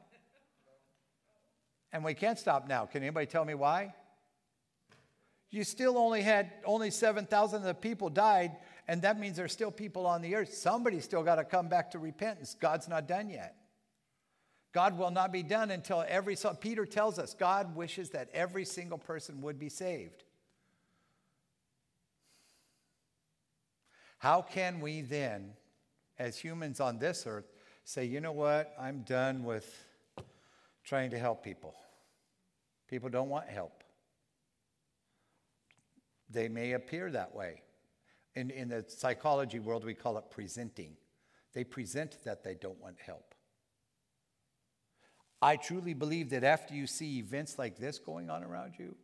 And we can't stop now. Can anybody tell me why? you still only had only 7,000 of the people died, and that means there's still people on the earth. Somebody's still got to come back to repentance. God's not done yet. God will not be done until every so Peter tells us God wishes that every single person would be saved. How can we then, as humans on this earth, say, you know what, I'm done with trying to help people? People don't want help. They may appear that way. In, in the psychology world, we call it presenting. They present that they don't want help. I truly believe that after you see events like this going on around you,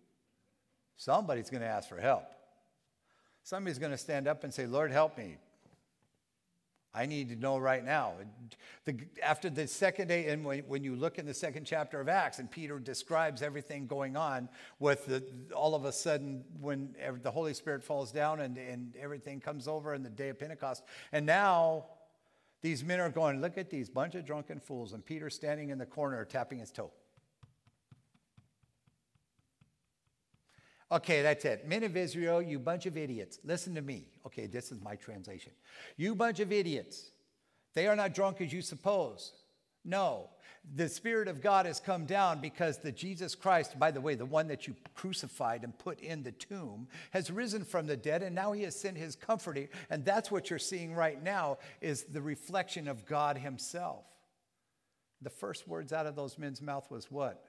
somebody's going to ask for help. Somebody's going to stand up and say, Lord, help me. I need to know right now. The, after the second day, and when, when, you look in the second chapter of Acts, and Peter describes everything going on with the, all of a sudden when the Holy Spirit falls down and, and everything comes over in the day of Pentecost. And now these men are going, look at these bunch of drunken fools. And Peter standing in the corner tapping his toe. Okay, that's it. Men of Israel, you bunch of idiots. Listen to me. Okay, this is my translation. You bunch of idiots. They are not drunk as you suppose. No, the Spirit of God has come down because the Jesus Christ, by the way, the one that you crucified and put in the tomb, has risen from the dead, and now he has sent his comforter. And that's what you're seeing right now is the reflection of God himself. The first words out of those men's mouth was what?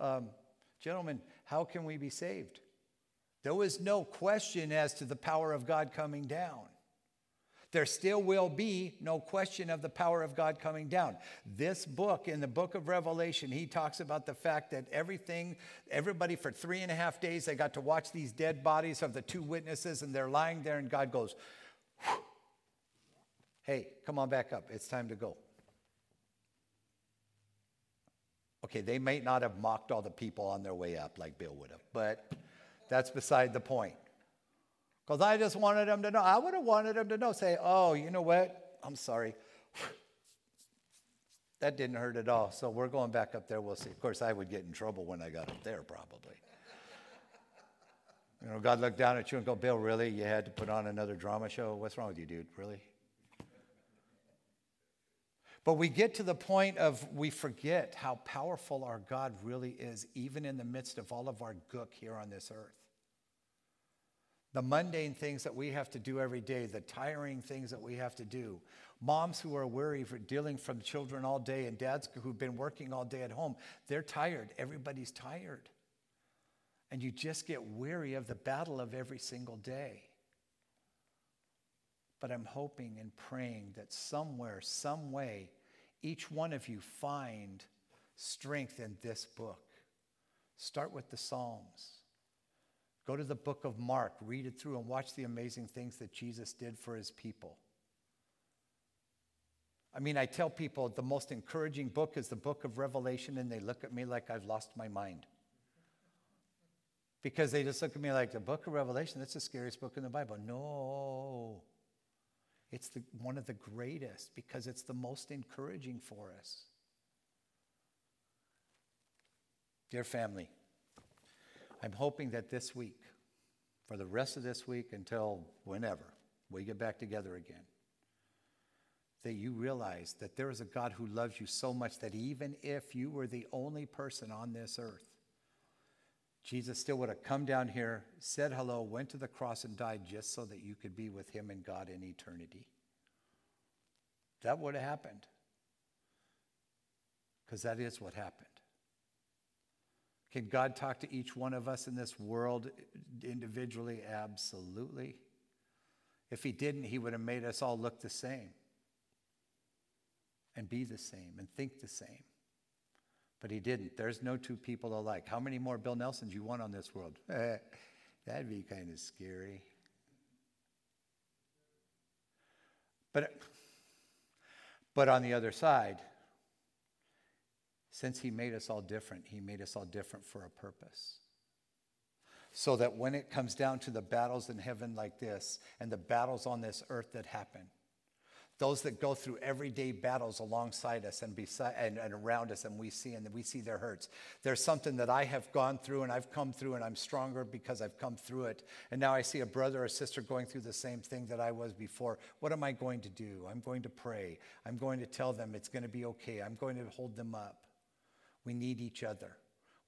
Um, gentlemen, how can we be saved? There was no question as to the power of God coming down. There still will be no question of the power of God coming down. This book, in the book of Revelation, he talks about the fact that everything, everybody for three and a half days, they got to watch these dead bodies of the two witnesses, and they're lying there, and God goes, Hey, come on back up. It's time to go. Okay, they may not have mocked all the people on their way up like Bill would have, but that's beside the point. Because I just wanted them to know. I would have wanted them to know, say, oh, you know what? I'm sorry. that didn't hurt at all. So we're going back up there. We'll see. Of course, I would get in trouble when I got up there, probably. you know, God looked down at you and go, Bill, really? You had to put on another drama show? What's wrong with you, dude? Really? But we get to the point of we forget how powerful our God really is, even in the midst of all of our gook here on this earth. The mundane things that we have to do every day, the tiring things that we have to do. Moms who are weary for dealing from children all day, and dads who've been working all day at home, they're tired. Everybody's tired. And you just get weary of the battle of every single day. But I'm hoping and praying that somewhere, some way, each one of you find strength in this book. Start with the Psalms. Go to the book of Mark, read it through, and watch the amazing things that Jesus did for his people. I mean, I tell people the most encouraging book is the book of Revelation, and they look at me like I've lost my mind. Because they just look at me like the book of Revelation, that's the scariest book in the Bible. No. It's the, one of the greatest because it's the most encouraging for us. Dear family, I'm hoping that this week, for the rest of this week until whenever we get back together again, that you realize that there is a God who loves you so much that even if you were the only person on this earth, Jesus still would have come down here, said hello, went to the cross, and died just so that you could be with him and God in eternity. That would have happened. Because that is what happened. Can God talk to each one of us in this world individually? Absolutely. If He didn't, He would have made us all look the same and be the same and think the same. But He didn't. There's no two people alike. How many more Bill Nelsons you want on this world? That'd be kind of scary. But, but on the other side, since He made us all different, He made us all different for a purpose. So that when it comes down to the battles in heaven like this and the battles on this earth that happen, those that go through everyday battles alongside us and, beside, and, and around us and we see and we see their hurts there's something that i have gone through and i've come through and i'm stronger because i've come through it. And now i see a brother or sister going through the same thing that i was before. What am i going to do? I'm going to pray. I'm going to tell them it's going to be okay. I'm going to hold them up we need each other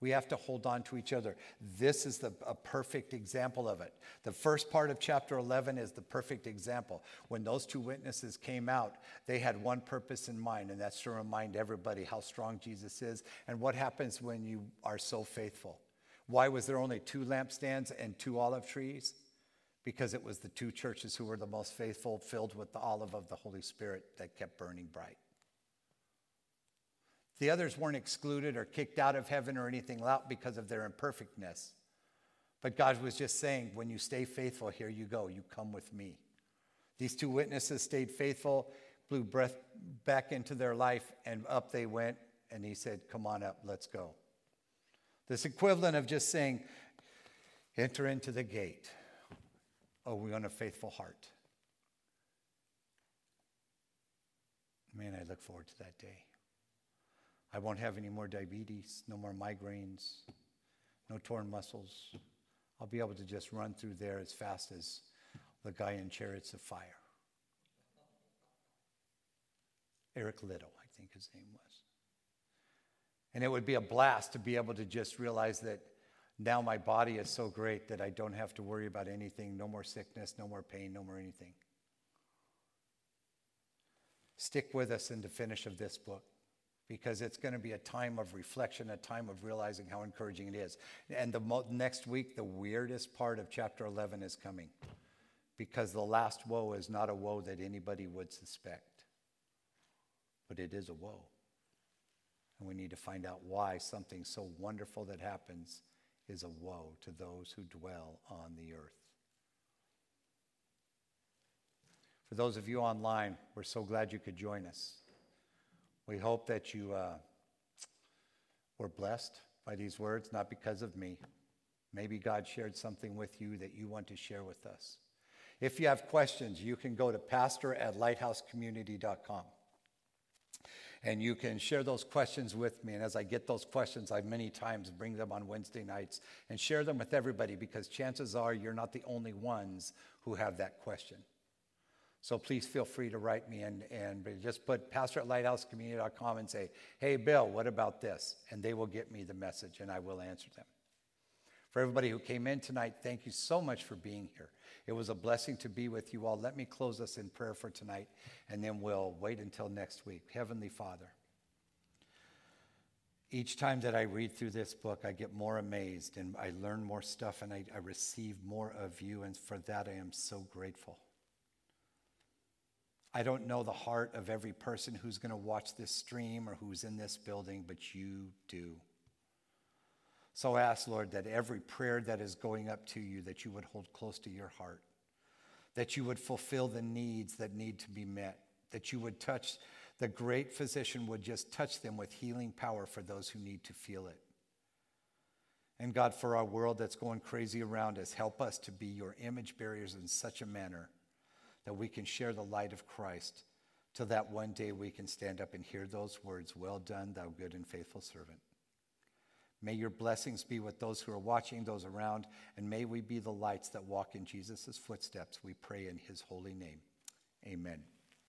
we have to hold on to each other. This is the, a perfect example of it. The first part of chapter 11 is the perfect example. When those two witnesses came out, they had one purpose in mind, and that's to remind everybody how strong Jesus is and what happens when you are so faithful. Why was there only two lampstands and two olive trees? Because it was the two churches who were the most faithful, filled with the olive of the Holy Spirit that kept burning bright. The others weren't excluded or kicked out of heaven or anything out because of their imperfectness. But God was just saying, when you stay faithful, here you go, you come with me. These two witnesses stayed faithful, blew breath back into their life, and up they went. And he said, Come on up, let's go. This equivalent of just saying, Enter into the gate. Oh, we want a faithful heart. Man, I look forward to that day. I won't have any more diabetes, no more migraines, no torn muscles. I'll be able to just run through there as fast as the guy in Chariots of Fire. Eric Liddell, I think his name was. And it would be a blast to be able to just realize that now my body is so great that I don't have to worry about anything no more sickness, no more pain, no more anything. Stick with us in the finish of this book because it's going to be a time of reflection, a time of realizing how encouraging it is. And the mo- next week, the weirdest part of chapter 11 is coming because the last woe is not a woe that anybody would suspect, but it is a woe. And we need to find out why something so wonderful that happens is a woe to those who dwell on the earth. For those of you online, we're so glad you could join us. We hope that you uh, were blessed by these words, not because of me. Maybe God shared something with you that you want to share with us. If you have questions, you can go to pastor at lighthousecommunity.com. And you can share those questions with me. And as I get those questions, I many times bring them on Wednesday nights and share them with everybody because chances are you're not the only ones who have that question. So please feel free to write me and, and just put pastor at lighthousecommunity.com and say, hey, Bill, what about this? And they will get me the message and I will answer them. For everybody who came in tonight, thank you so much for being here. It was a blessing to be with you all. Let me close us in prayer for tonight, and then we'll wait until next week. Heavenly Father, each time that I read through this book, I get more amazed and I learn more stuff and I, I receive more of you, and for that I am so grateful. I don't know the heart of every person who's going to watch this stream or who's in this building, but you do. So I ask, Lord, that every prayer that is going up to you, that you would hold close to your heart, that you would fulfill the needs that need to be met, that you would touch, the great physician would just touch them with healing power for those who need to feel it. And God, for our world that's going crazy around us, help us to be your image bearers in such a manner that we can share the light of Christ till that one day we can stand up and hear those words Well done, thou good and faithful servant. May your blessings be with those who are watching, those around, and may we be the lights that walk in Jesus' footsteps. We pray in his holy name. Amen.